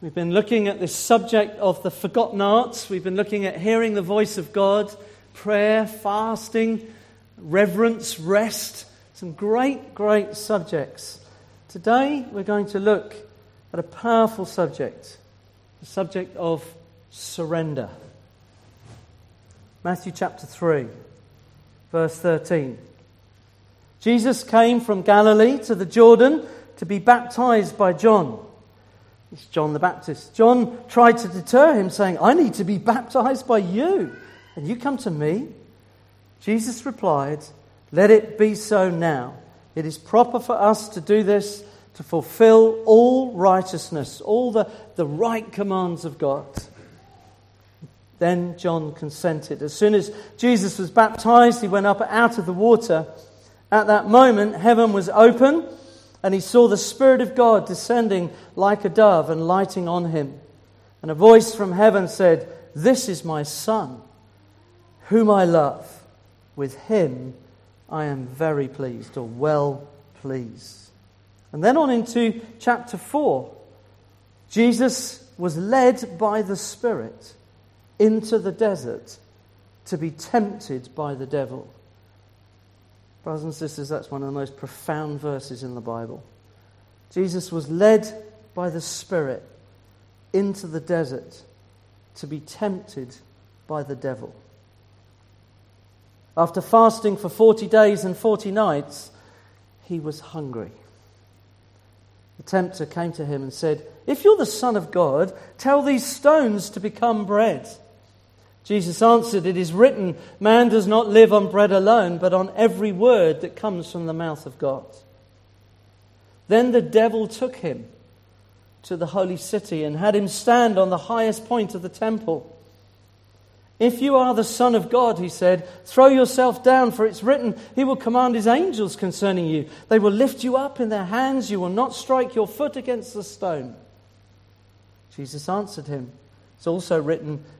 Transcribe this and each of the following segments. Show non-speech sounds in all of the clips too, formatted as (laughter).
We've been looking at this subject of the forgotten arts. We've been looking at hearing the voice of God, prayer, fasting, reverence, rest. Some great, great subjects. Today we're going to look at a powerful subject the subject of surrender. Matthew chapter 3, verse 13. Jesus came from Galilee to the Jordan to be baptized by John. It's John the Baptist. John tried to deter him, saying, I need to be baptized by you, and you come to me? Jesus replied, Let it be so now. It is proper for us to do this to fulfill all righteousness, all the, the right commands of God. Then John consented. As soon as Jesus was baptized, he went up out of the water. At that moment, heaven was open and he saw the Spirit of God descending like a dove and lighting on him. And a voice from heaven said, This is my Son, whom I love. With him I am very pleased, or well pleased. And then on into chapter 4. Jesus was led by the Spirit into the desert to be tempted by the devil. Brothers and sisters, that's one of the most profound verses in the Bible. Jesus was led by the Spirit into the desert to be tempted by the devil. After fasting for 40 days and 40 nights, he was hungry. The tempter came to him and said, If you're the Son of God, tell these stones to become bread. Jesus answered, It is written, Man does not live on bread alone, but on every word that comes from the mouth of God. Then the devil took him to the holy city and had him stand on the highest point of the temple. If you are the Son of God, he said, throw yourself down, for it's written, He will command His angels concerning you. They will lift you up in their hands, you will not strike your foot against the stone. Jesus answered him, It's also written,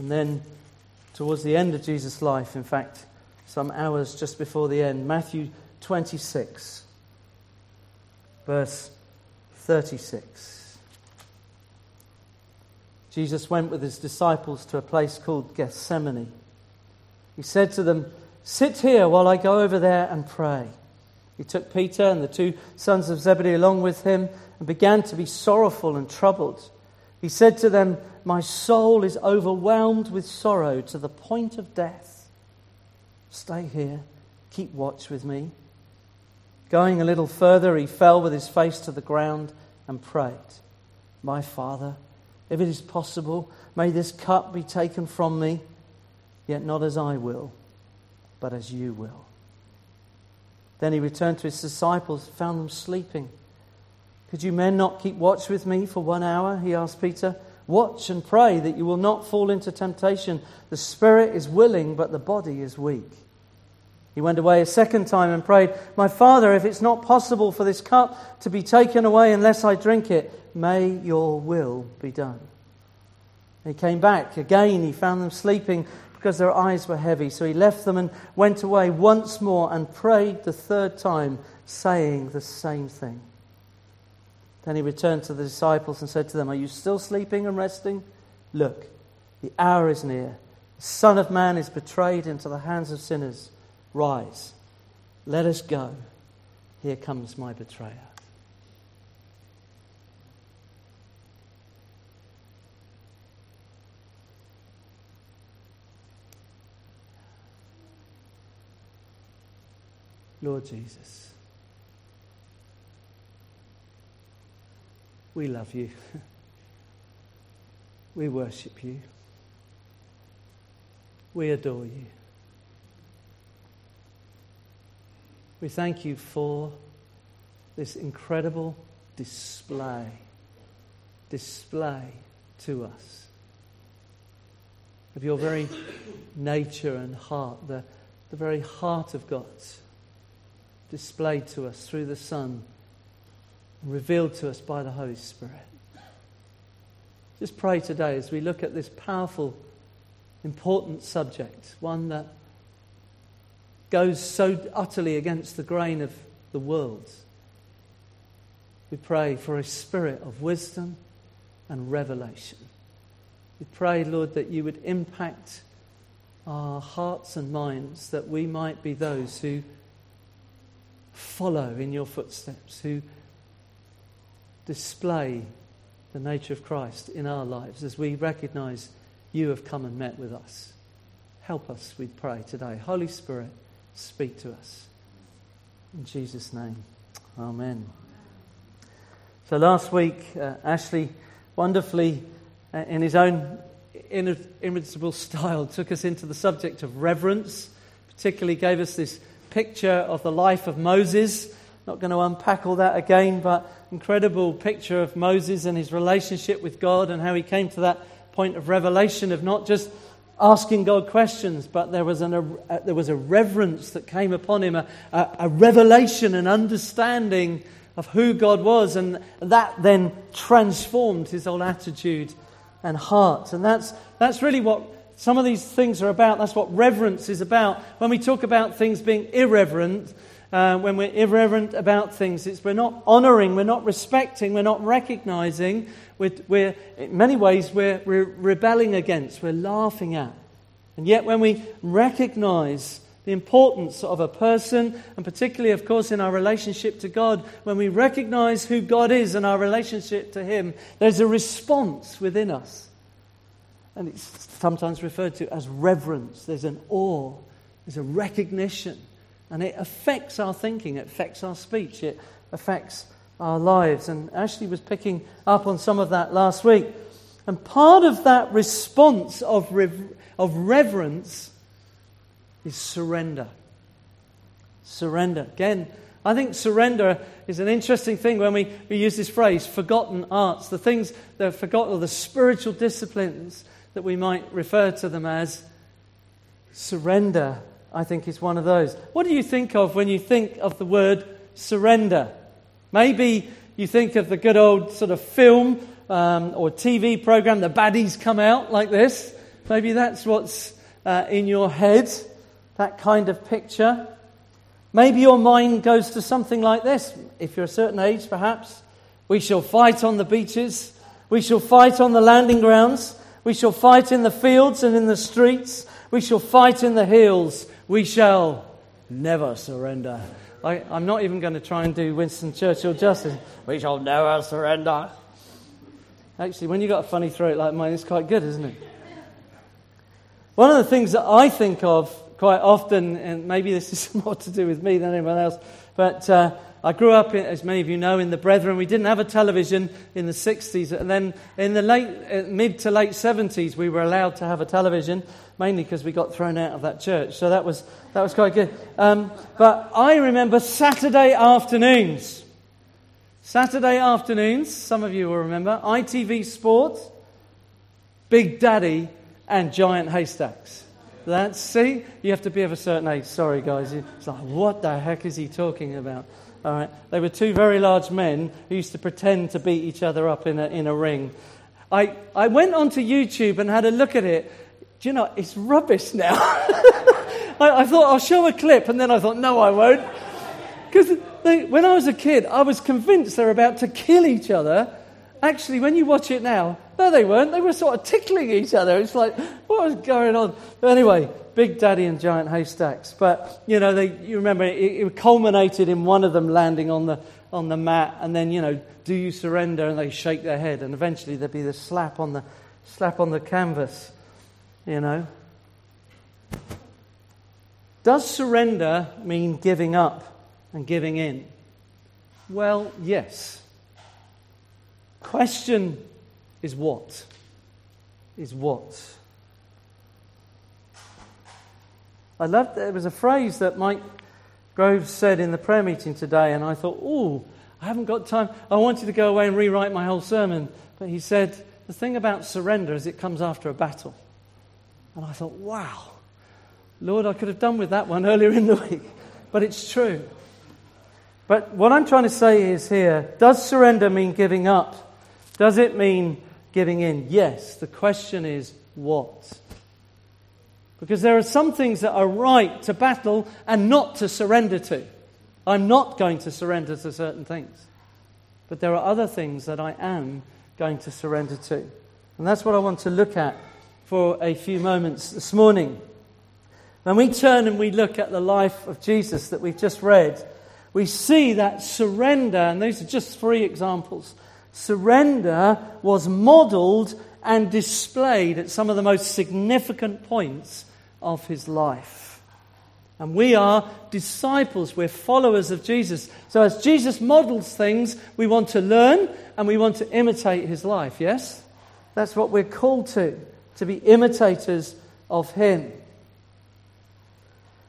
And then, towards the end of Jesus' life, in fact, some hours just before the end, Matthew 26, verse 36. Jesus went with his disciples to a place called Gethsemane. He said to them, Sit here while I go over there and pray. He took Peter and the two sons of Zebedee along with him and began to be sorrowful and troubled. He said to them, My soul is overwhelmed with sorrow to the point of death. Stay here, keep watch with me. Going a little further, he fell with his face to the ground and prayed, My Father, if it is possible, may this cup be taken from me, yet not as I will, but as you will. Then he returned to his disciples, found them sleeping. Could you men not keep watch with me for one hour? He asked Peter. Watch and pray that you will not fall into temptation. The spirit is willing, but the body is weak. He went away a second time and prayed, My Father, if it's not possible for this cup to be taken away unless I drink it, may your will be done. He came back. Again, he found them sleeping because their eyes were heavy. So he left them and went away once more and prayed the third time, saying the same thing. Then he returned to the disciples and said to them, Are you still sleeping and resting? Look, the hour is near. The Son of Man is betrayed into the hands of sinners. Rise, let us go. Here comes my betrayer. Lord Jesus. We love you. We worship you. We adore you. We thank you for this incredible display, display, to us. Of your very nature and heart, the, the very heart of God, displayed to us through the Son, revealed to us by the Holy Spirit. Just pray today as we look at this powerful, important subject, one that goes so utterly against the grain of the world. We pray for a spirit of wisdom and revelation. We pray, Lord, that you would impact our hearts and minds, that we might be those who follow in your footsteps, who display the nature of Christ in our lives as we recognize you have come and met with us. Help us, we pray today. Holy Spirit, speak to us. In Jesus' name, Amen. So last week, uh, Ashley wonderfully, uh, in his own inimitable style, took us into the subject of reverence, particularly gave us this picture of the life of Moses. Not going to unpack all that again, but incredible picture of Moses and his relationship with God and how he came to that point of revelation of not just asking God questions, but there was, an, a, there was a reverence that came upon him, a, a, a revelation and understanding of who God was, and that then transformed his whole attitude and heart. And that's, that's really what some of these things are about. That's what reverence is about. When we talk about things being irreverent, uh, when we're irreverent about things, it's we're not honoring, we're not respecting, we're not recognizing. We're, we're in many ways, we're, we're rebelling against, we're laughing at. And yet, when we recognize the importance of a person, and particularly, of course, in our relationship to God, when we recognize who God is and our relationship to Him, there's a response within us. And it's sometimes referred to as reverence. There's an awe, there's a recognition. And it affects our thinking, it affects our speech, it affects our lives. And Ashley was picking up on some of that last week. And part of that response of, of reverence is surrender. Surrender. Again, I think surrender is an interesting thing when we, we use this phrase, forgotten arts, the things that are forgotten, or the spiritual disciplines that we might refer to them as. Surrender, I think, is one of those. What do you think of when you think of the word surrender? Maybe you think of the good old sort of film um, or TV program, the baddies come out like this. Maybe that's what's uh, in your head that kind of picture. Maybe your mind goes to something like this. If you're a certain age, perhaps. We shall fight on the beaches. We shall fight on the landing grounds. We shall fight in the fields and in the streets. We shall fight in the hills. We shall never surrender. I, am not even going to try and do Winston Churchill justice. We shall never surrender. Actually, when you've got a funny throat like mine, it's quite good, isn't it? One of the things that I think of quite often, and maybe this is (laughs) more to do with me than anyone else, but uh, I grew up, in, as many of you know, in the Brethren. We didn't have a television in the 60s. And then in the late, uh, mid to late 70s, we were allowed to have a television, mainly because we got thrown out of that church. So that was, that was quite good. Um, but I remember Saturday afternoons. Saturday afternoons, some of you will remember, ITV Sport, Big Daddy, and Giant Haystacks. That's, see, you have to be of a certain age. Sorry, guys. It's like, what the heck is he talking about? All right. They were two very large men who used to pretend to beat each other up in a, in a ring. I, I went onto YouTube and had a look at it. Do you know, it's rubbish now. (laughs) I, I, thought I'll show a clip, and then I thought, no, I won't. Because when I was a kid, I was convinced they were about to kill each other. Actually, when you watch it now, no, they weren't. They were sort of tickling each other. It's like, what was going on? But anyway, Big Daddy and Giant Haystacks. But, you know, they, you remember it, it culminated in one of them landing on the, on the mat, and then, you know, do you surrender? And they shake their head, and eventually there'd be the slap on the, slap on the canvas, you know. Does surrender mean giving up and giving in? Well, yes. Question is what? Is what? I loved it. was a phrase that Mike Groves said in the prayer meeting today, and I thought, oh, I haven't got time. I wanted to go away and rewrite my whole sermon. But he said, the thing about surrender is it comes after a battle. And I thought, wow, Lord, I could have done with that one (laughs) earlier in the week. But it's true. But what I'm trying to say is here does surrender mean giving up? Does it mean giving in? Yes. The question is what? Because there are some things that are right to battle and not to surrender to. I'm not going to surrender to certain things. But there are other things that I am going to surrender to. And that's what I want to look at for a few moments this morning. When we turn and we look at the life of Jesus that we've just read, we see that surrender, and these are just three examples. Surrender was modeled and displayed at some of the most significant points of his life. And we are disciples, we're followers of Jesus. So, as Jesus models things, we want to learn and we want to imitate his life, yes? That's what we're called to, to be imitators of him.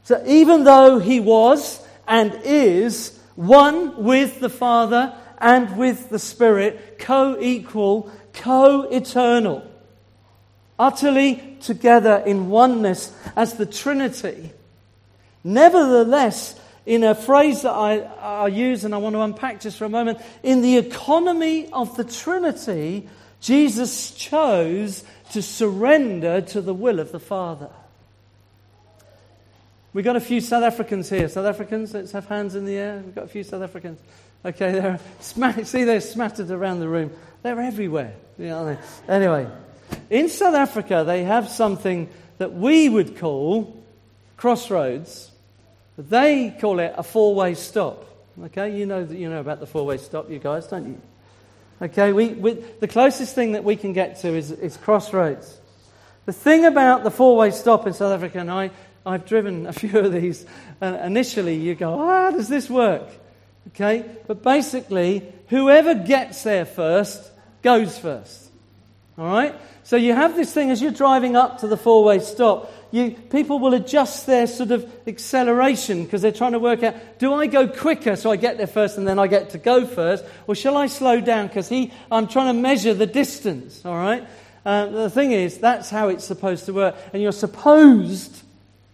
So, even though he was and is one with the Father and with the Spirit, co equal, co eternal, utterly together in oneness as the Trinity. Nevertheless, in a phrase that I, I use and I want to unpack just for a moment, in the economy of the Trinity, Jesus chose to surrender to the will of the Father. We've got a few South Africans here. South Africans, let's have hands in the air. We've got a few South Africans. Okay, they're see, they're smattered around the room. They're everywhere. You know Anyway, in South Africa, they have something that we would call crossroads. They call it a four way stop. Okay, you know, you know about the four way stop, you guys, don't you? Okay, we, we, the closest thing that we can get to is, is crossroads. The thing about the four way stop in South Africa, and I I've driven a few of these. And initially, you go, how does this work? Okay? But basically, whoever gets there first goes first. All right? So you have this thing as you're driving up to the four way stop. You, people will adjust their sort of acceleration because they're trying to work out do I go quicker so I get there first and then I get to go first? Or shall I slow down because he I'm trying to measure the distance? All right? Uh, the thing is, that's how it's supposed to work. And you're supposed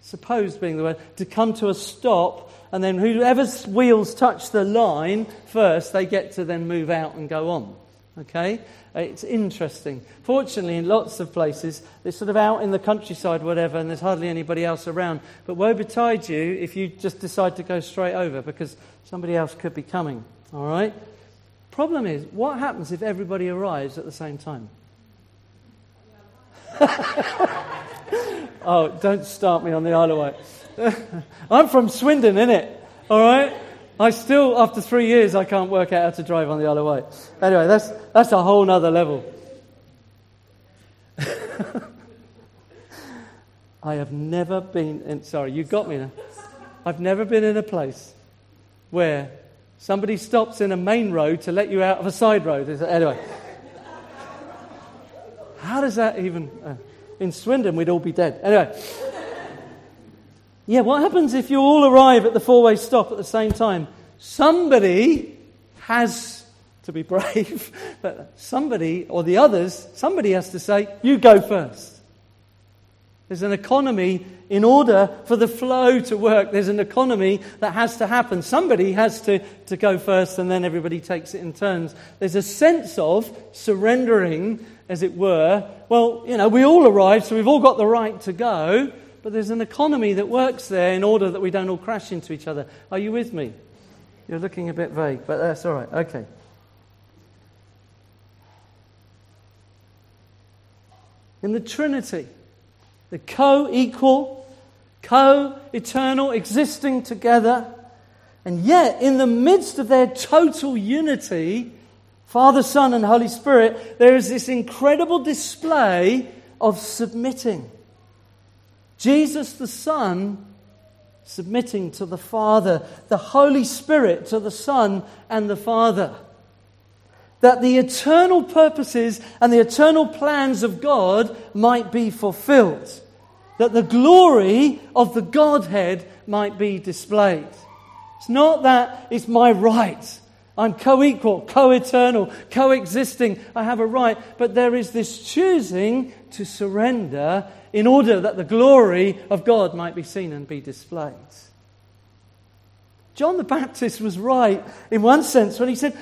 supposed being the word, to come to a stop, and then whoever's wheels touch the line first, they get to then move out and go on. Okay? It's interesting. Fortunately, in lots of places, they're sort of out in the countryside, whatever, and there's hardly anybody else around. But woe betide you if you just decide to go straight over because somebody else could be coming. All right? Problem is, what happens if everybody arrives at the same time? (laughs) Oh, don't start me on the Isle of Wight. (laughs) I'm from Swindon, innit? All right? I still, after three years, I can't work out how to drive on the of Wight. Anyway, that's, that's a whole other level. (laughs) I have never been in, sorry, you got me now. I've never been in a place where somebody stops in a main road to let you out of a side road. Anyway. How does that even. Uh, in Swindon, we'd all be dead. Anyway. Yeah, what happens if you all arrive at the four way stop at the same time? Somebody has to be (laughs) brave, but somebody, or the others, somebody has to say, You go first. There's an economy in order for the flow to work. There's an economy that has to happen. Somebody has to, to go first, and then everybody takes it in turns. There's a sense of surrendering as it were, well, you know, we all arrive, so we've all got the right to go, but there's an economy that works there in order that we don't all crash into each other. Are you with me? You're looking a bit vague, but that's all right. Okay. In the Trinity, the co equal, co eternal, existing together, and yet in the midst of their total unity, Father, Son, and Holy Spirit, there is this incredible display of submitting. Jesus the Son submitting to the Father, the Holy Spirit to the Son and the Father. That the eternal purposes and the eternal plans of God might be fulfilled. That the glory of the Godhead might be displayed. It's not that it's my right I'm co equal, co eternal, coexisting. I have a right. But there is this choosing to surrender in order that the glory of God might be seen and be displayed. John the Baptist was right in one sense when he said,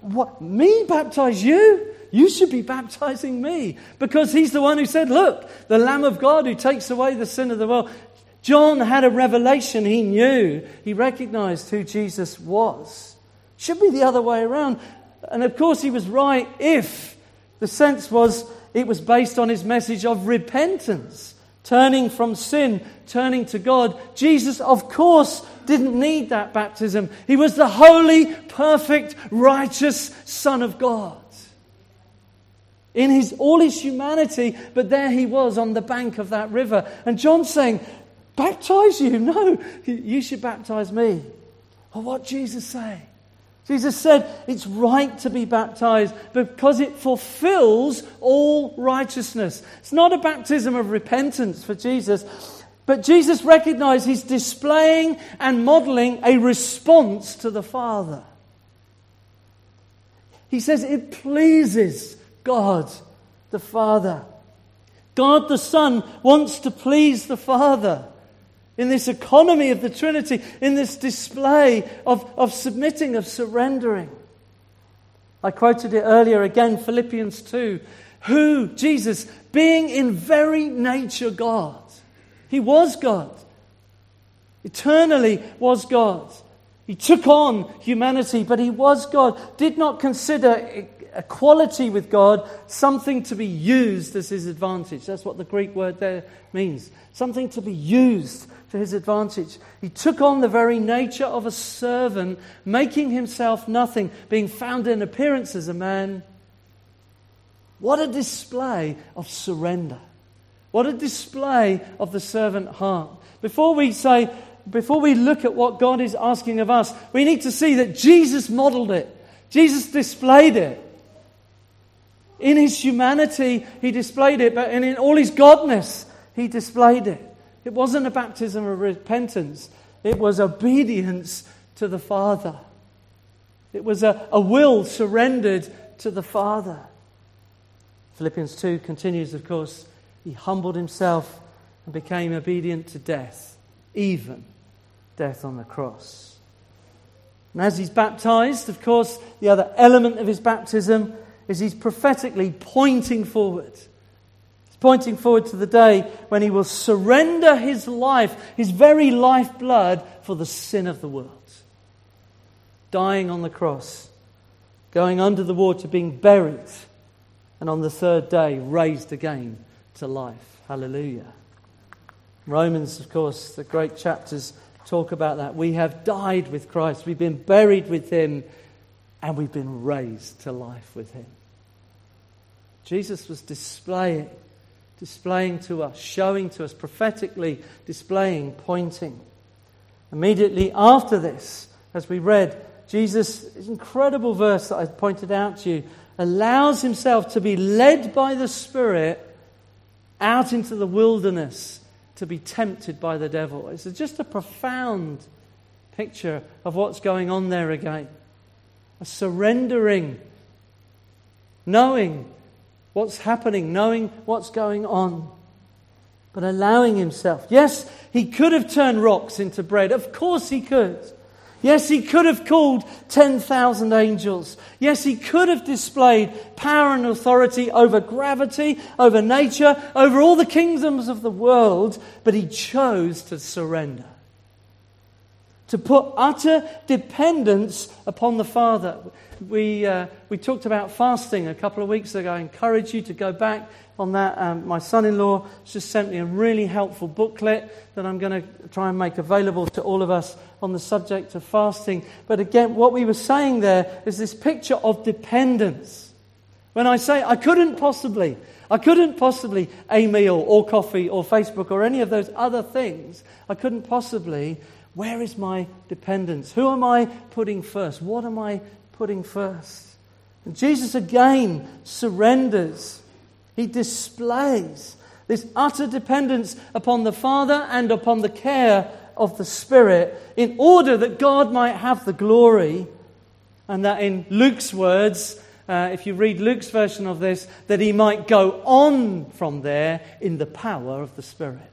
What, me baptize you? You should be baptizing me. Because he's the one who said, Look, the Lamb of God who takes away the sin of the world. John had a revelation. He knew, he recognized who Jesus was. Should be the other way around. And of course, he was right if the sense was it was based on his message of repentance, turning from sin, turning to God. Jesus, of course, didn't need that baptism. He was the holy, perfect, righteous Son of God. In his, all his humanity, but there he was on the bank of that river. And John's saying, Baptize you? No, you should baptize me. Well, what Jesus say? Jesus said it's right to be baptized because it fulfills all righteousness. It's not a baptism of repentance for Jesus, but Jesus recognized he's displaying and modeling a response to the Father. He says it pleases God the Father. God the Son wants to please the Father in this economy of the Trinity, in this display of, of submitting, of surrendering. I quoted it earlier again, Philippians 2. Who, Jesus, being in very nature God, he was God, eternally was God. He took on humanity, but he was God, did not consider equality with God something to be used as his advantage. That's what the Greek word there means. Something to be used to his advantage. He took on the very nature of a servant, making himself nothing, being found in appearance as a man. What a display of surrender. What a display of the servant heart. Before we say, before we look at what God is asking of us, we need to see that Jesus modeled it. Jesus displayed it. In his humanity, he displayed it, but in all his godness, he displayed it. It wasn't a baptism of repentance, it was obedience to the Father. It was a, a will surrendered to the Father. Philippians 2 continues, of course, he humbled himself and became obedient to death, even death on the cross. And as he's baptized, of course, the other element of his baptism is he's prophetically pointing forward pointing forward to the day when he will surrender his life, his very lifeblood, for the sin of the world. Dying on the cross, going under the water, being buried, and on the third day raised again to life. Hallelujah. Romans, of course, the great chapters talk about that. We have died with Christ, we've been buried with him, and we've been raised to life with him. Jesus was displaying displaying to us, showing to us, prophetically displaying, pointing. Immediately after this, as we read, Jesus, incredible verse that I pointed out to you, allows himself to be led by the Spirit out into the wilderness to be tempted by the devil. It's just a profound picture of what's going on there again. A surrendering, knowing what's happening, knowing what's going on, but allowing himself. Yes, he could have turned rocks into bread. Of course he could. Yes, he could have called 10,000 angels. Yes, he could have displayed power and authority over gravity, over nature, over all the kingdoms of the world, but he chose to surrender. To put utter dependence upon the Father we, uh, we talked about fasting a couple of weeks ago. I encourage you to go back on that. Um, my son in law just sent me a really helpful booklet that I'm going to try and make available to all of us on the subject of fasting. But again, what we were saying there is this picture of dependence. When I say I couldn't possibly, I couldn't possibly a meal or coffee or Facebook or any of those other things, I couldn't possibly. Where is my dependence? Who am I putting first? What am I putting first. And Jesus again surrenders. He displays this utter dependence upon the Father and upon the care of the Spirit in order that God might have the glory And that in Luke's words, uh, if you read Luke's version of this, that he might go on from there in the power of the Spirit.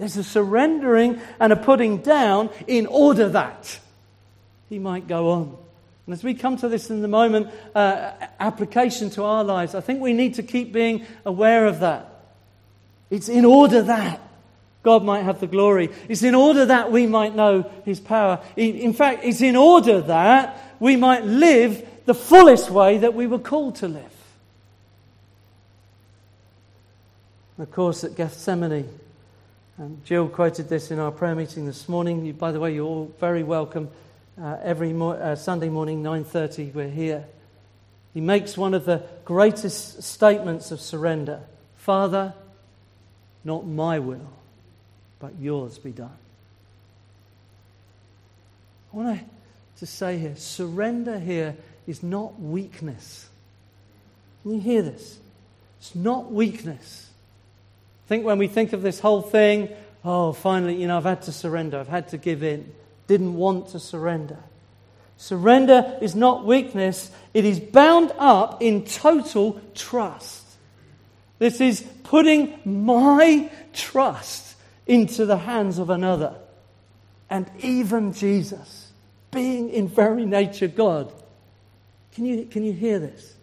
There's a surrendering and a putting down in order that he might go on. And as we come to this in the moment, uh, application to our lives, I think we need to keep being aware of that. It's in order that God might have the glory. It's in order that we might know his power. In fact, it's in order that we might live the fullest way that we were called to live. Of course, at Gethsemane, and Jill quoted this in our prayer meeting this morning. You, by the way, you're all very welcome. Uh, every mo- uh, Sunday morning, 9:30, we're here. He makes one of the greatest statements of surrender. Father, not my will, but yours be done. I want to say here surrender here is not weakness. Can you hear this? It's not weakness. Think when we think of this whole thing, oh, finally, you know, I've had to surrender, I've had to give in, didn't want to surrender. Surrender is not weakness, it is bound up in total trust. This is putting my trust into the hands of another. And even Jesus, being in very nature God. Can you, can you hear this?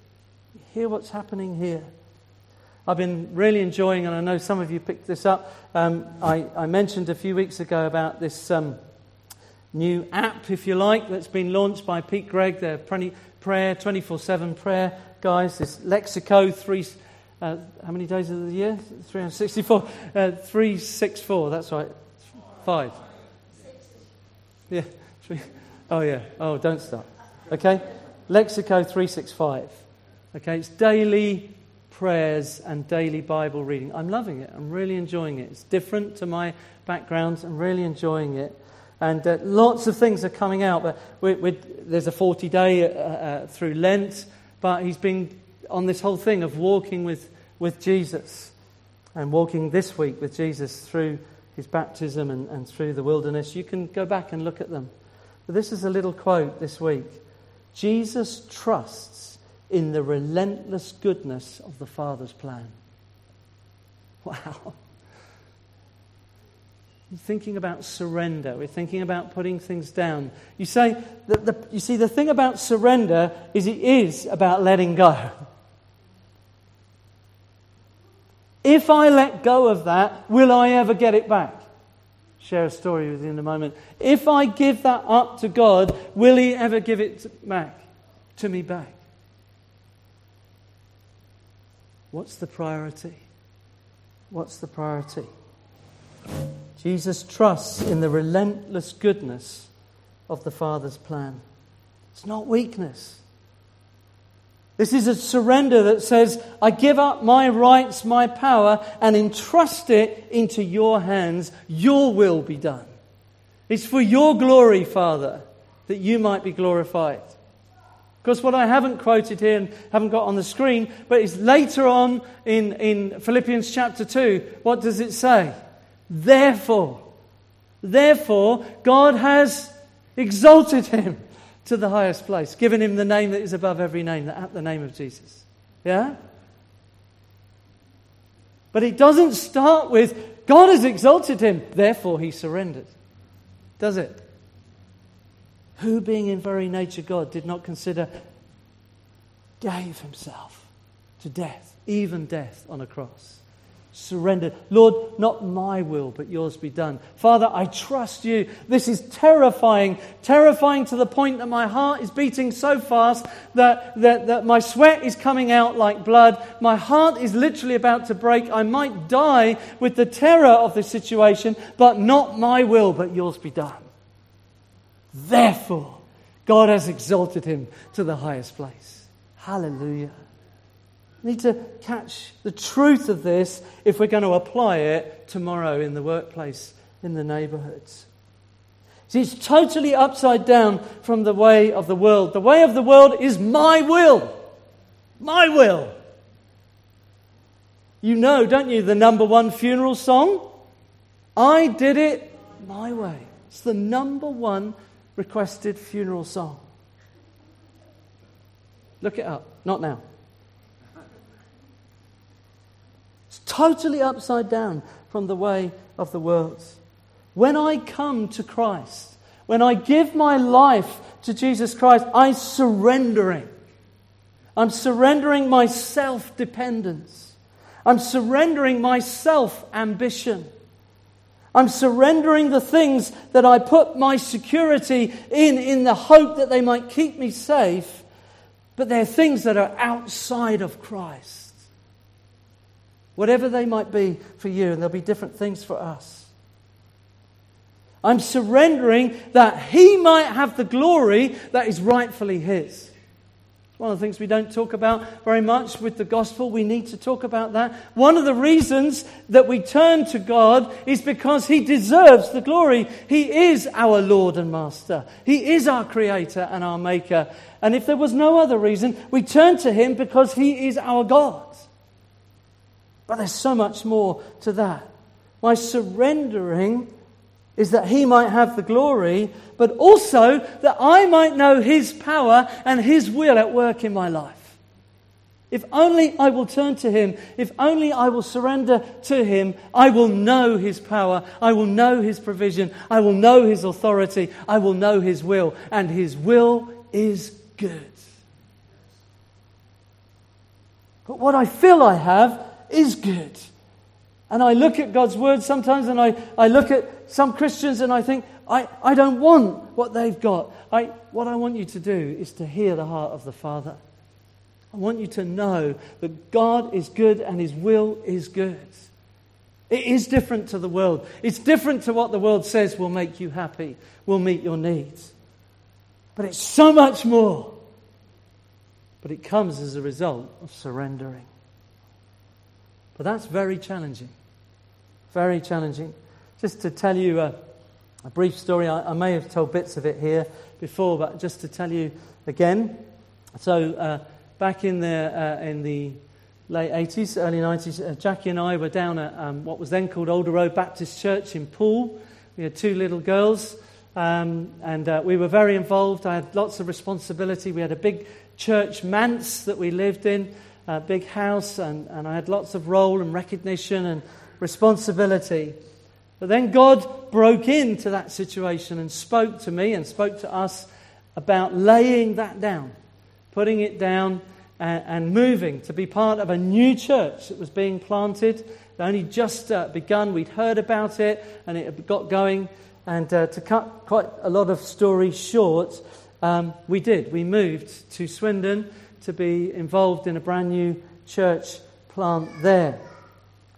Hear what's happening here? I've been really enjoying, and I know some of you picked this up. Um, I, I, mentioned a few weeks ago about this um, new app, if you like, that's been launched by Pete Greig, the prayer, 24 7 prayer guys. This Lectio 3, uh, how many days of the year? 364. Uh, 364, that's right. Five. Yeah. Oh, yeah. Oh, don't stop. Okay? Lectio 365. Okay? It's daily prayers and daily Bible reading. I'm loving it. I'm really enjoying it. It's different to my background. I'm really enjoying it. And uh, lots of things are coming out. But we we there's a 40 day uh, uh, through Lent, but he's been on this whole thing of walking with, with Jesus and walking this week with Jesus through his baptism and, and through the wilderness. You can go back and look at them. But this is a little quote this week Jesus trusts in the relentless goodness of the Father's plan. Wow. We're thinking about surrender. We're thinking about putting things down. You say that the, you see the thing about surrender is it is about letting go. If I let go of that, will I ever get it back? Share a story with you in a moment. If I give that up to God, will He ever give it back to me back? What's the priority? What's the priority? Jesus trusts in the relentless goodness of the Father's plan. It's not weakness. This is a surrender that says, I give up my rights, my power, and entrust it into your hands. Your will be done. It's for your glory, Father, that you might be glorified. Because what I haven't quoted here and haven't got on the screen, but it's later on in, in Philippians chapter 2. What does it say? Therefore, therefore, God has exalted him to the highest place, given him the name that is above every name, at the name of Jesus. Yeah? But it doesn't start with God has exalted him, therefore he surrendered. Does it? Who, being in very nature God, did not consider, gave himself to death, even death on a cross surrendered. Lord, not my will, but yours be done. Father, I trust you. This is terrifying, terrifying to the point that my heart is beating so fast that, that, that my sweat is coming out like blood. My heart is literally about to break. I might die with the terror of this situation, but not my will, but yours be done. Therefore, God has exalted him to the highest place. Hallelujah need to catch the truth of this if we're going to apply it tomorrow in the workplace, in the neighborhoods. See, it's totally upside down from the way of the world. The way of the world is my will. My will. You know, don't you, the number one funeral song? I did it my way. It's the number one requested funeral song. Look it up. Not now. It's totally upside down from the way of the world. When I come to Christ, when I give my life to Jesus Christ, I'm surrendering. I'm surrendering my self dependence. I'm surrendering my self ambition. I'm surrendering the things that I put my security in, in the hope that they might keep me safe, but they're things that are outside of Christ. Whatever they might be for you, and there'll be different things for us. I'm surrendering that He might have the glory that is rightfully His. One of the things we don't talk about very much with the gospel. We need to talk about that. One of the reasons that we turn to God is because He deserves the glory. He is our Lord and Master. He is our Creator and our Maker. And if there was no other reason, we turn to Him because He is our God. But there's so much more to that. My surrendering is that he might have the glory, but also that I might know his power and his will at work in my life. If only I will turn to him, if only I will surrender to him, I will know his power, I will know his provision, I will know his authority, I will know his will, and his will is good. But what I feel I have is good. And I look at God's word sometimes and I, I look at some Christians and I think, I, I don't want what they've got. I, what I want you to do is to hear the heart of the Father. I want you to know that God is good and His will is good. It is different to the world. It's different to what the world says will make you happy, will meet your needs. But it's so much more. But it comes as a result of surrendering. But that's very challenging. Very challenging. Just to tell you a, a brief story, I, I, may have told bits of it here before, but just to tell you again. So, uh, back in the, uh, in the late 80s, early 90s, uh, Jackie and I were down at um, what was then called Alder Road Baptist Church in Poole. We had two little girls, um, and uh, we were very involved. I had lots of responsibility. We had a big church manse that we lived in a big house, and, and I had lots of role and recognition and responsibility. But then God broke into that situation and spoke to me and spoke to us about laying that down, putting it down and, and moving to be part of a new church that was being planted. It only just uh, begun. We'd heard about it and it got going. And uh, to cut quite a lot of story short, um, we did. We moved to Swindon to be involved in a brand new church plant there.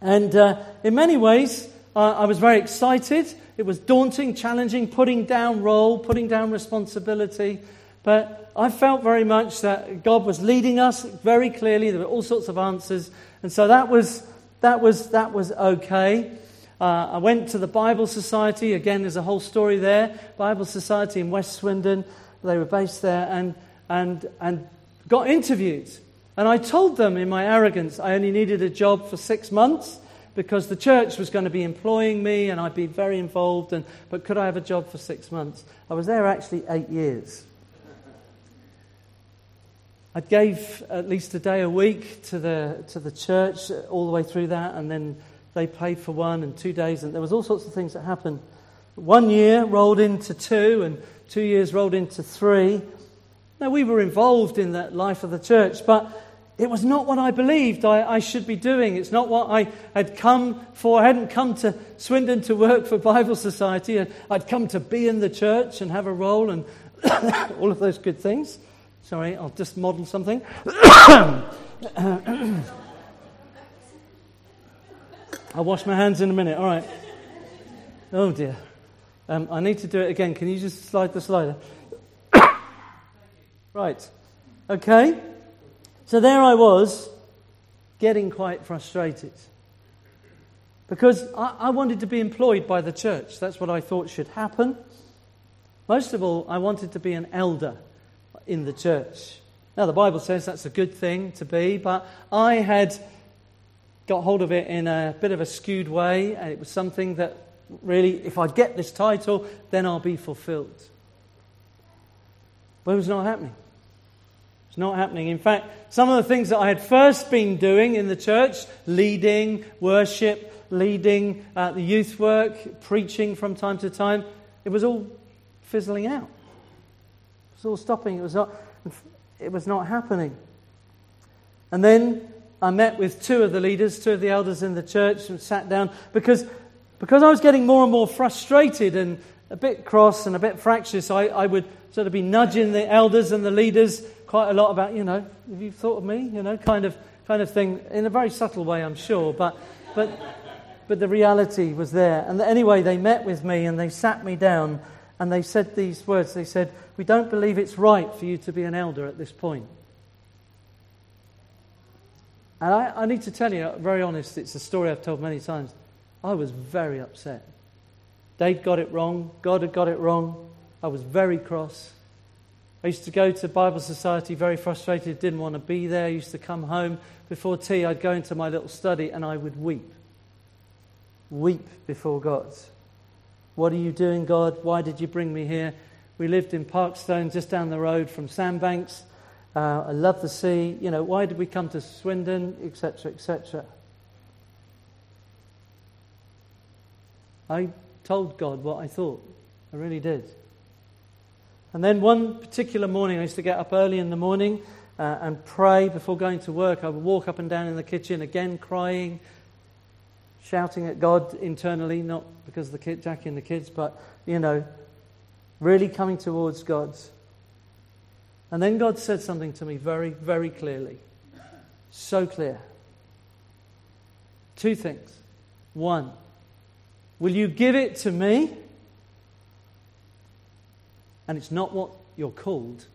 And uh, in many ways, uh, I was very excited. It was daunting, challenging, putting down role, putting down responsibility. But I felt very much that God was leading us very clearly. There were all sorts of answers. And so that was, that was, that was okay. Uh, I went to the Bible Society. Again, there's a whole story there. Bible Society in West Swindon. They were based there. And, and, and got interviewed. And I told them in my arrogance I only needed a job for six months because the church was going to be employing me and I'd be very involved. And, but could I have a job for six months? I was there actually eight years. I gave at least a day a week to the, to the church all the way through that, and then they paid for one and two days, and there was all sorts of things that happened. One year rolled into two, and two years rolled into three. Now, we were involved in the life of the church, but it was not what I believed I, I, should be doing. It's not what I had come for. I hadn't come to Swindon to work for Bible Society. I'd come to be in the church and have a role and (coughs) all of those good things. Sorry, I'll just model something. (coughs) I'll wash my hands in a minute. All right. Oh dear. Um, I need to do it again. Can you just slide the slider? (coughs) Right. Okay. So there I was, getting quite frustrated. Because I, I, wanted to be employed by the church. That's what I thought should happen. Most of all, I wanted to be an elder in the church. Now, the Bible says that's a good thing to be, but I had got hold of it in a bit of a skewed way, and it was something that really, if I get this title, then I'll be fulfilled. But it was not happening. Not happening. In fact, some of the things that I had first been doing in the church, leading, worship, leading uh, the youth work, preaching from time to time, it was all fizzling out. It was all stopping. It was not, it was not happening. And then I met with two of the leaders, two of the elders in the church, and sat down because, because I was getting more and more frustrated and a bit cross and a bit fractious. I, I would sort of be nudging the elders and the leaders quite a lot about, you know, have you thought of me? You know, kind of, kind of thing, in a very subtle way, I'm sure. But, but, but the reality was there. And anyway, they met with me and they sat me down and they said these words. They said, We don't believe it's right for you to be an elder at this point. And I, I need to tell you, very honest, it's a story I've told many times. I was very upset. They'd got it wrong, God had got it wrong. I was very cross. I used to go to Bible Society very frustrated, didn't want to be there. I used to come home before tea, I'd go into my little study and I would weep. Weep before God. What are you doing, God? Why did you bring me here? We lived in Parkstone, just down the road from Sandbanks. Uh, I love the sea. You know, why did we come to Swindon, etc., etc.? I told God what I thought. I really did. And then one particular morning, I used to get up early in the morning uh, and pray before going to work. I would walk up and down in the kitchen, again crying, shouting at God internally, not because of the kid, Jackie and the kids, but, you know, really coming towards God. And then God said something to me very, very clearly. So clear. Two things. One, will you give it to me? And it's not what you're called,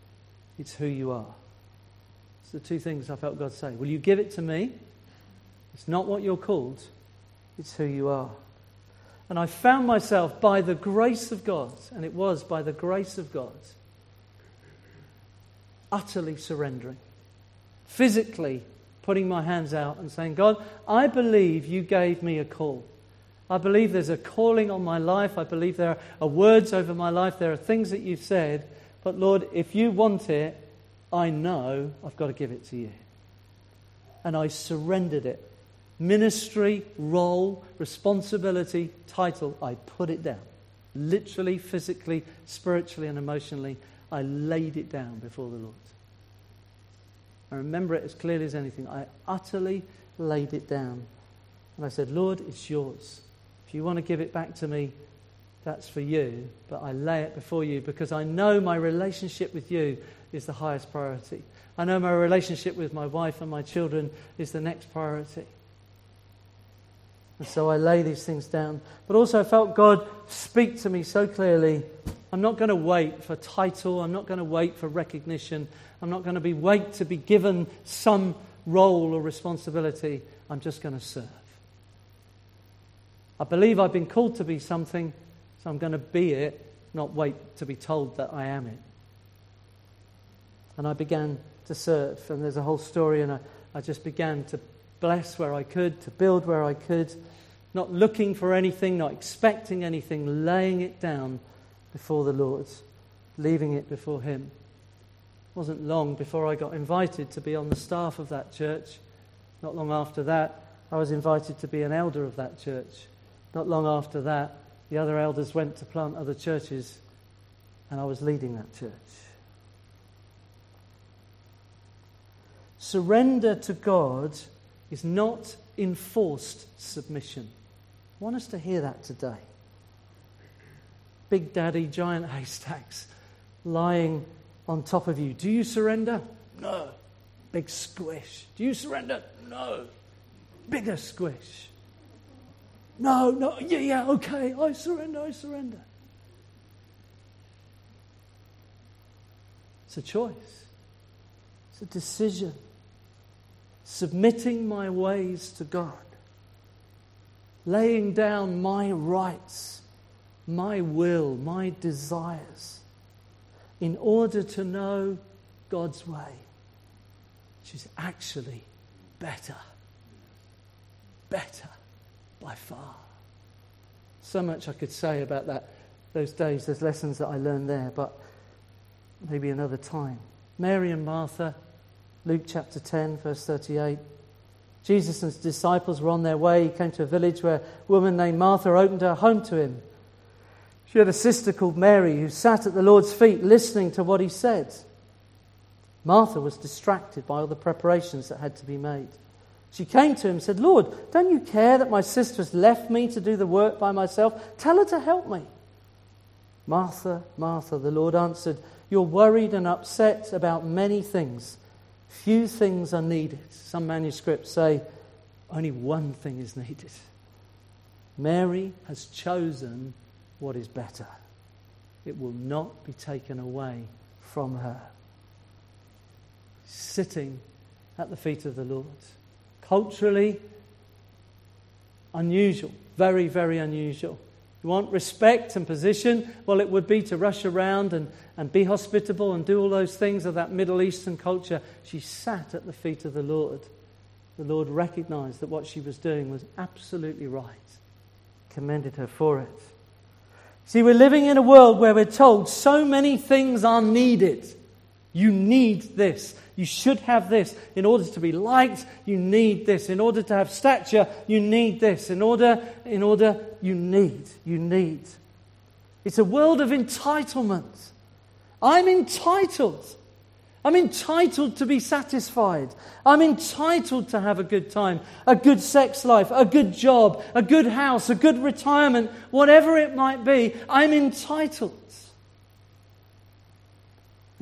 it's who you are. It's the two things I felt God say. Will you give it to me? It's not what you're called, it's who you are. And I found myself, by the grace of God, and it was by the grace of God, utterly surrendering, physically putting my hands out and saying, God, I believe you gave me a call. I believe there's a calling on my life. I believe there are words over my life. There are things that you've said. But Lord, if you want it, I know I've got to give it to you. And I surrendered it. Ministry, role, responsibility, title, I put it down. Literally, physically, spiritually, and emotionally, I laid it down before the Lord. I remember it as clearly as anything. I utterly laid it down. And I said, Lord, it's yours. If you want to give it back to me, that's for you. But I lay it before you because I know my relationship with you is the highest priority. I know my relationship with my wife and my children is the next priority. And so I lay these things down. But also, I felt God speak to me so clearly. I'm not going to wait for title. I'm not going to wait for recognition. I'm not going to be wait to be given some role or responsibility. I'm just going to serve. I believe I've been called to be something, so I'm going to be it, not wait to be told that I am it. And I began to serve, and there's a whole story, and I, I just began to bless where I could, to build where I could, not looking for anything, not expecting anything, laying it down before the Lord, leaving it before Him. It wasn't long before I got invited to be on the staff of that church. Not long after that, I was invited to be an elder of that church. Not long after that, the other elders went to plant other churches, and I was leading that church. Surrender to God is not enforced submission. I want us to hear that today. Big Daddy, giant haystacks lying on top of you. Do you surrender? No. Big squish. Do you surrender? No. Bigger squish. No, no, yeah, yeah, okay, I surrender, I surrender. It's a choice, it's a decision. Submitting my ways to God, laying down my rights, my will, my desires, in order to know God's way, which is actually better. Better by far. So much I could say about that those days. There's lessons that I learned there, but maybe another time. Mary and Martha, Luke chapter 10, verse 38. Jesus and his disciples were on their way. He came to a village where a woman named Martha opened her home to him. She had a sister called Mary who sat at the Lord's feet listening to what he said. Martha was distracted by all the preparations that had to be made. She came to him and said, Lord, don't you care that my sister has left me to do the work by myself? Tell her to help me. Martha, Martha, the Lord answered, You're worried and upset about many things. Few things are needed. Some manuscripts say only one thing is needed. Mary has chosen what is better, it will not be taken away from her. Sitting at the feet of the Lord. Culturally, unusual, very, very unusual. You want respect and position? Well, it would be to rush around and, and be hospitable and do all those things of that Middle Eastern culture. She sat at the feet of the Lord. The Lord recognized that what she was doing was absolutely right, commended her for it. See, we're living in a world where we're told so many things are needed. You need this. You should have this. In order to be liked, you need this. In order to have stature, you need this. In order, in order, you need. You need. It's a world of entitlement. I'm entitled. I'm entitled to be satisfied. I'm entitled to have a good time, a good sex life, a good job, a good house, a good retirement, whatever it might be. I'm entitled.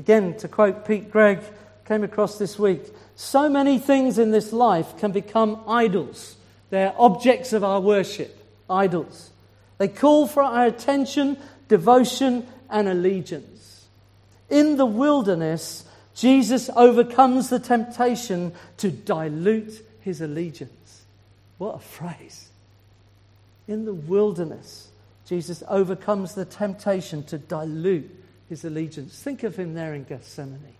Again, to quote Pete Greig, came across this week. So many things in this life can become idols. They're objects of our worship, idols. They call for our attention, devotion, and allegiance. In the wilderness, Jesus overcomes the temptation to dilute his allegiance. What a phrase. In the wilderness, Jesus overcomes the temptation to dilute his allegiance. Think of him there in Gethsemane.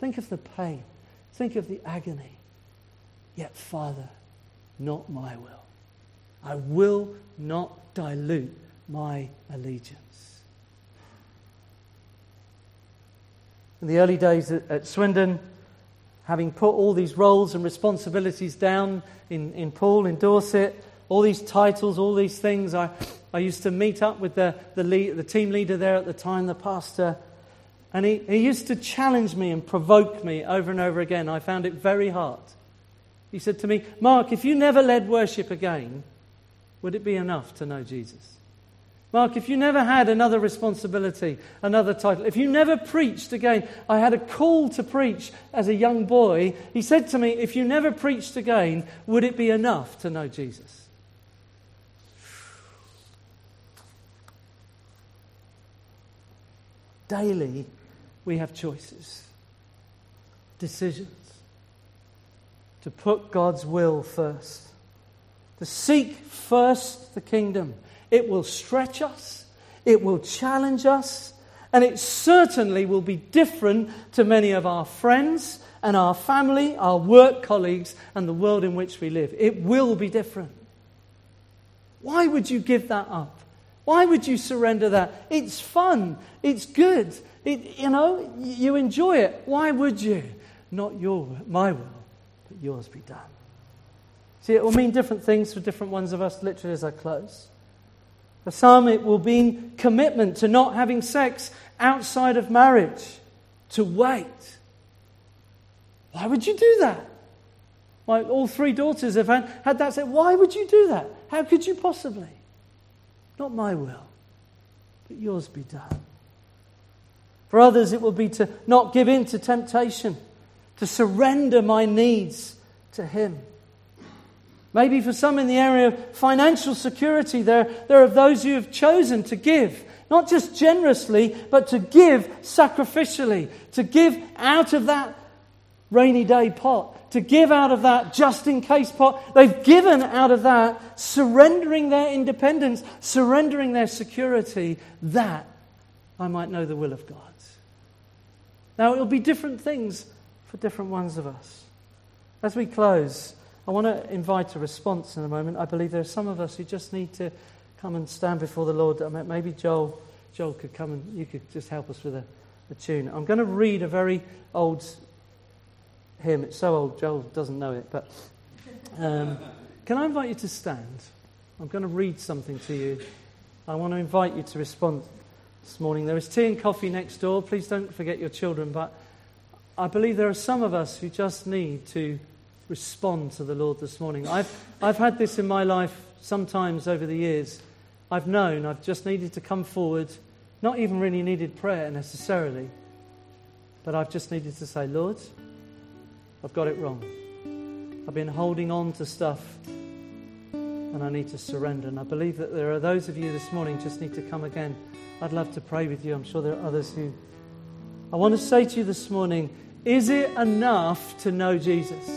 Think of the pain. Think of the agony. Yet, Father, not my will. I will not dilute my allegiance. In the early days at, Swindon, having put all these roles and responsibilities down in, in Poole, in Dorset, all these titles, all these things, I, I used to meet up with the, the, lead, the team leader there at the time, the pastor, and he, he used to challenge me and provoke me over and over again. I found it very hard. He said to me, Mark, if you never led worship again, would it be enough to know Jesus? Mark, if you never had another responsibility, another title, if you never preached again, I had a call to preach as a young boy. He said to me, If you never preached again, would it be enough to know Jesus? Daily, we have choices, decisions to put God's will first, to seek first the kingdom. It will stretch us, it will challenge us, and it certainly will be different to many of our friends and our family, our work colleagues, and the world in which we live. It will be different. Why would you give that up? Why would you surrender that? It's fun. It's good. It, you know, you enjoy it. Why would you? Not your, my will, but yours be done. See, it will mean different things for different ones of us, literally, as I close. For some, it will mean commitment to not having sex outside of marriage, to wait. Why would you do that? My, all three daughters have had, had that said. Why would you do that? How could you possibly? Not my will, but yours be done. For others, it will be to not give in to temptation, to surrender my needs to Him. Maybe for some in the area of financial security, there, there are those who have chosen to give, not just generously, but to give sacrificially, to give out of that rainy day pot, to give out of that just in case pot. They've given out of that, surrendering their independence, surrendering their security, that I might know the will of God. Now, it will be different things for different ones of us. As we close, I want to invite a response in a moment. I believe there are some of us who just need to come and stand before the Lord. Maybe Joel, Joel could come and you could just help us with a, a tune. I'm going to read a very old hymn. It's so old, Joel doesn't know it. But um, can I invite you to stand? I'm going to read something to you. I want to invite you to respond this morning. There is tea and coffee next door. Please don't forget your children. But I believe there are some of us who just need to respond to the Lord this morning. I've, I've had this in my life sometimes over the years. I've known I've just needed to come forward, not even really needed prayer necessarily, but I've just needed to say, Lord, I've got it wrong. I've been holding on to stuff and I need to surrender. And I believe that there are those of you this morning just need to come again. I'd love to pray with you. I'm sure there are others who. I want to say to you this morning is it enough to know Jesus?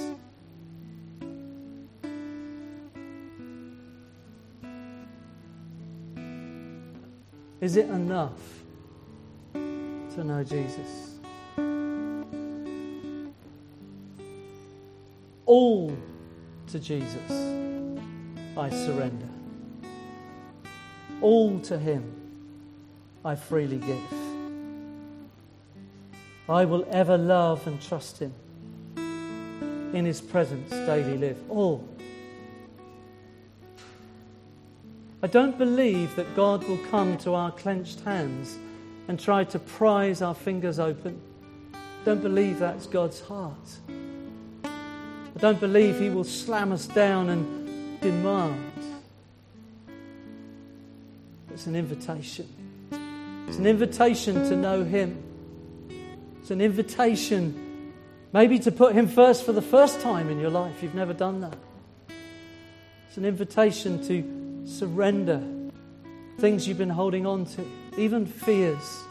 Is it enough to know Jesus? All to Jesus I surrender. All to Him I freely give. I will ever love and trust Him. In His presence daily live. All. I don't believe that God will come to our clenched hands and try to prise our fingers open. Don't believe that's God's heart. I don't believe He will slam us down and demand. It's an invitation. It's an invitation to know Him. It's an invitation maybe to put Him first for the first time in your life. You've never done that. It's an invitation to surrender things you've been holding on to, even fears.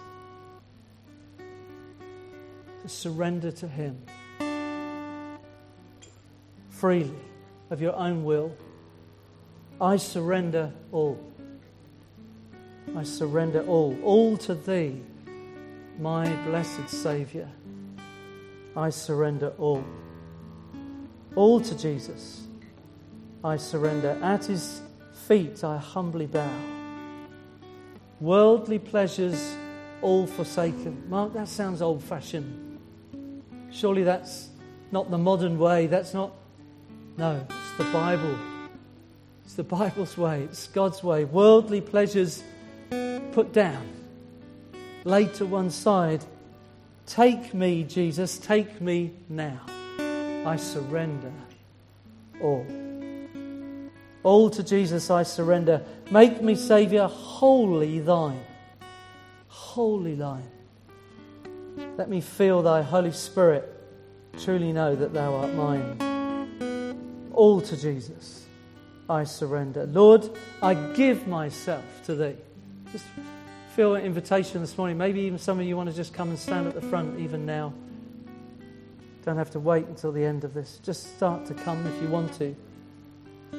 To surrender to Him freely of your own will. I surrender all. I surrender all. All to Thee, my blessed Saviour. I surrender all. All to Jesus. I surrender at His feet I humbly bow. Worldly pleasures all forsaken. Mark, that sounds old fashioned. Surely that's not the modern way. That's not. No, it's the Bible. It's the Bible's way. It's God's way. Worldly pleasures put down, laid to one side. Take me, Jesus, take me now. I surrender all. All to Jesus I surrender. Make me, Saviour, wholly thine. Wholly thine. Let me feel thy Holy Spirit. Truly know that thou art mine. All to Jesus I surrender. Lord, I give myself to thee. Just feel an invitation this morning. Maybe even some of you want to just come and stand at the front even now. Don't have to wait until the end of this. Just start to come if you want to.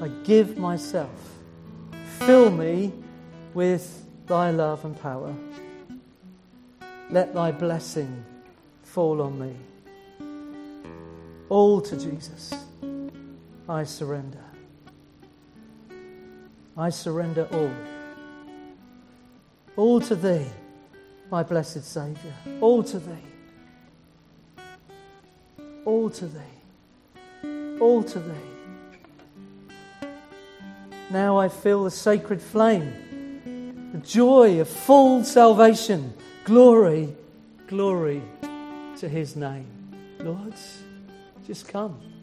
I give myself. Fill me with thy love and power. Let thy blessing fall on me. All to Jesus, I surrender. I surrender all. All to thee, my blessed Saviour. All to thee. All to thee. All to thee. Now I feel the sacred flame, the joy of full salvation. Glory, glory to his name. Lord, just come.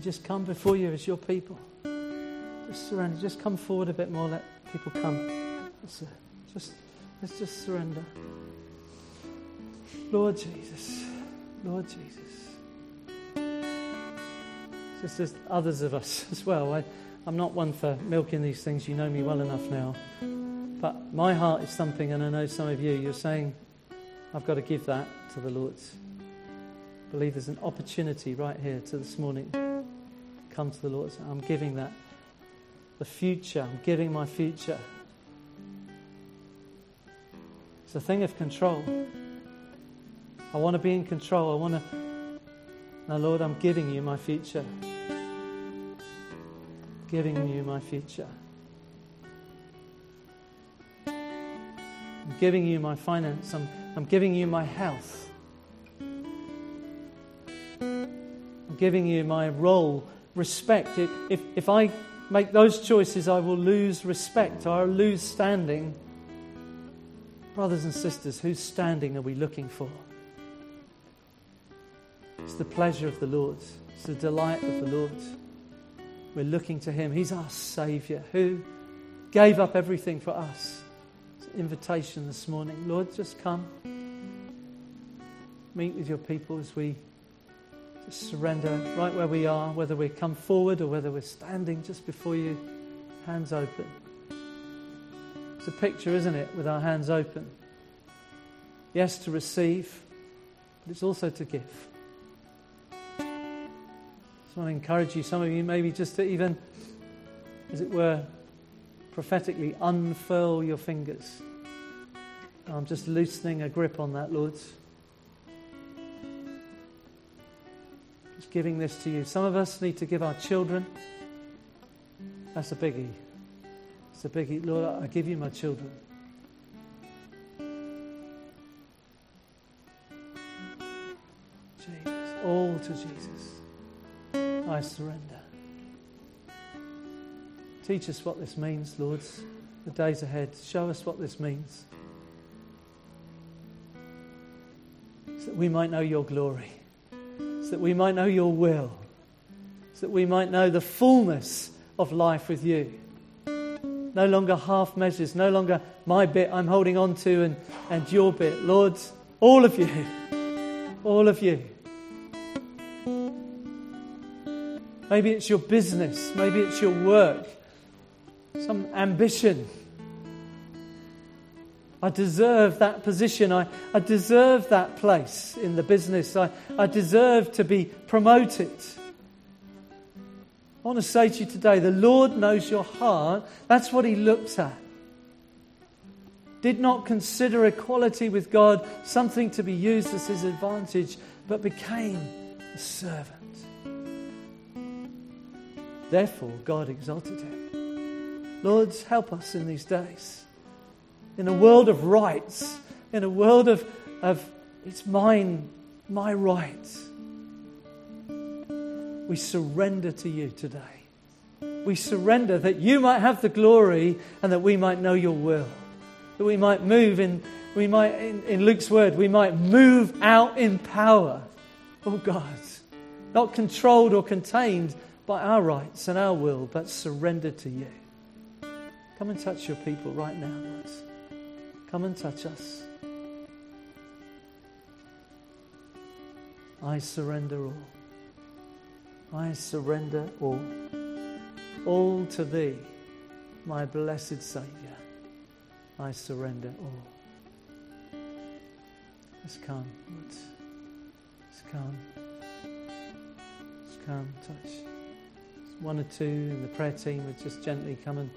Just come before you as your people. Just surrender. Just come forward a bit more. Let people come. Just, uh, just let's just surrender. Lord Jesus. Lord Jesus. Just as others of us (laughs) as well. I, I'm not one for milking these things. You know me well enough now. But my heart is thumping, and I know some of you, you're saying, I've got to give that to the Lord. I believe there's an opportunity right here to this morning. Come to the Lord. I'm giving that. The future. I'm giving my future. It's a thing of control. I want to be in control. I want to. Now, Lord, I'm giving you my future giving you my future. I'm giving you my finance. I'm, I'm giving you my health. I'm giving you my role respect. If, if I make those choices, I will lose respect, I will lose standing. Brothers and sisters, whose standing are we looking for? It's the pleasure of the Lord, it's the delight of the Lord. We're looking to Him. He's our Saviour who gave up everything for us. It's an invitation this morning. Lord, just come. Meet with your people as we just surrender right where we are, whether we come forward or whether we're standing just before you, hands open. It's a picture, isn't it, with our hands open? Yes, to receive, but it's also to give. So I just want to encourage you, some of you, maybe just to even, as it were, prophetically unfurl your fingers. I'm just loosening a grip on that, Lord. Giving this to you. Some of us need to give our children. That's a biggie. It's a biggie. Lord, I give you my children. Jesus, all to Jesus. I surrender. Teach us what this means, Lord, the days ahead. Show us what this means. So that we might know your glory, so that we might know your will, so that we might know the fullness of life with you. No longer half measures, no longer my bit I'm holding on to and, and your bit. Lord, all of you, all of you. Maybe it's your business, maybe it's your work some ambition. I deserve that position. I, I deserve that place in the business. I, I deserve to be promoted. I want to say to you today the Lord knows your heart. That's what He looks at. Did not consider equality with God something to be used as His advantage, but became a servant. Therefore, God exalted Him. Lord, help us in these days. In a world of rights, in a world of, of it's mine, my rights. We surrender to you today. We surrender that you might have the glory and that we might know your will. That we might move in, we might, in, in Luke's word, we might move out in power. Oh God, not controlled or contained by our rights and our will, but surrendered to you. Come and touch your people right now, Lord. Come and touch us. I surrender all. I surrender all. All to Thee, my blessed Saviour. I surrender all. Just come, Lord. Just come. Just come, touch. one or two in the prayer team would just gently come and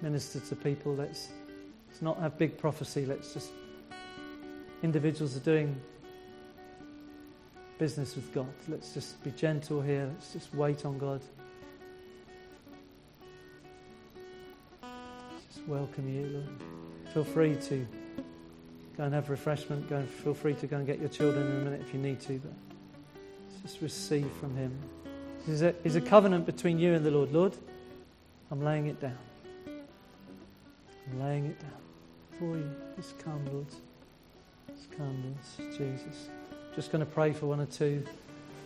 minister to people. Let's, let's not have big prophecy. Let's just, individuals are doing business with God. Let's just be gentle here. Let's just wait on God. Just welcome you, Lord. Feel free to go and have refreshment. Go and feel free to go and get your children in a minute if you need to. But just receive from Him. It's a, it's a covenant between you and the Lord. Lord, I'm laying it down. I'm laying it down for you. Just come, Lord. Just come, Lord. Jesus. Just going to pray for one or two.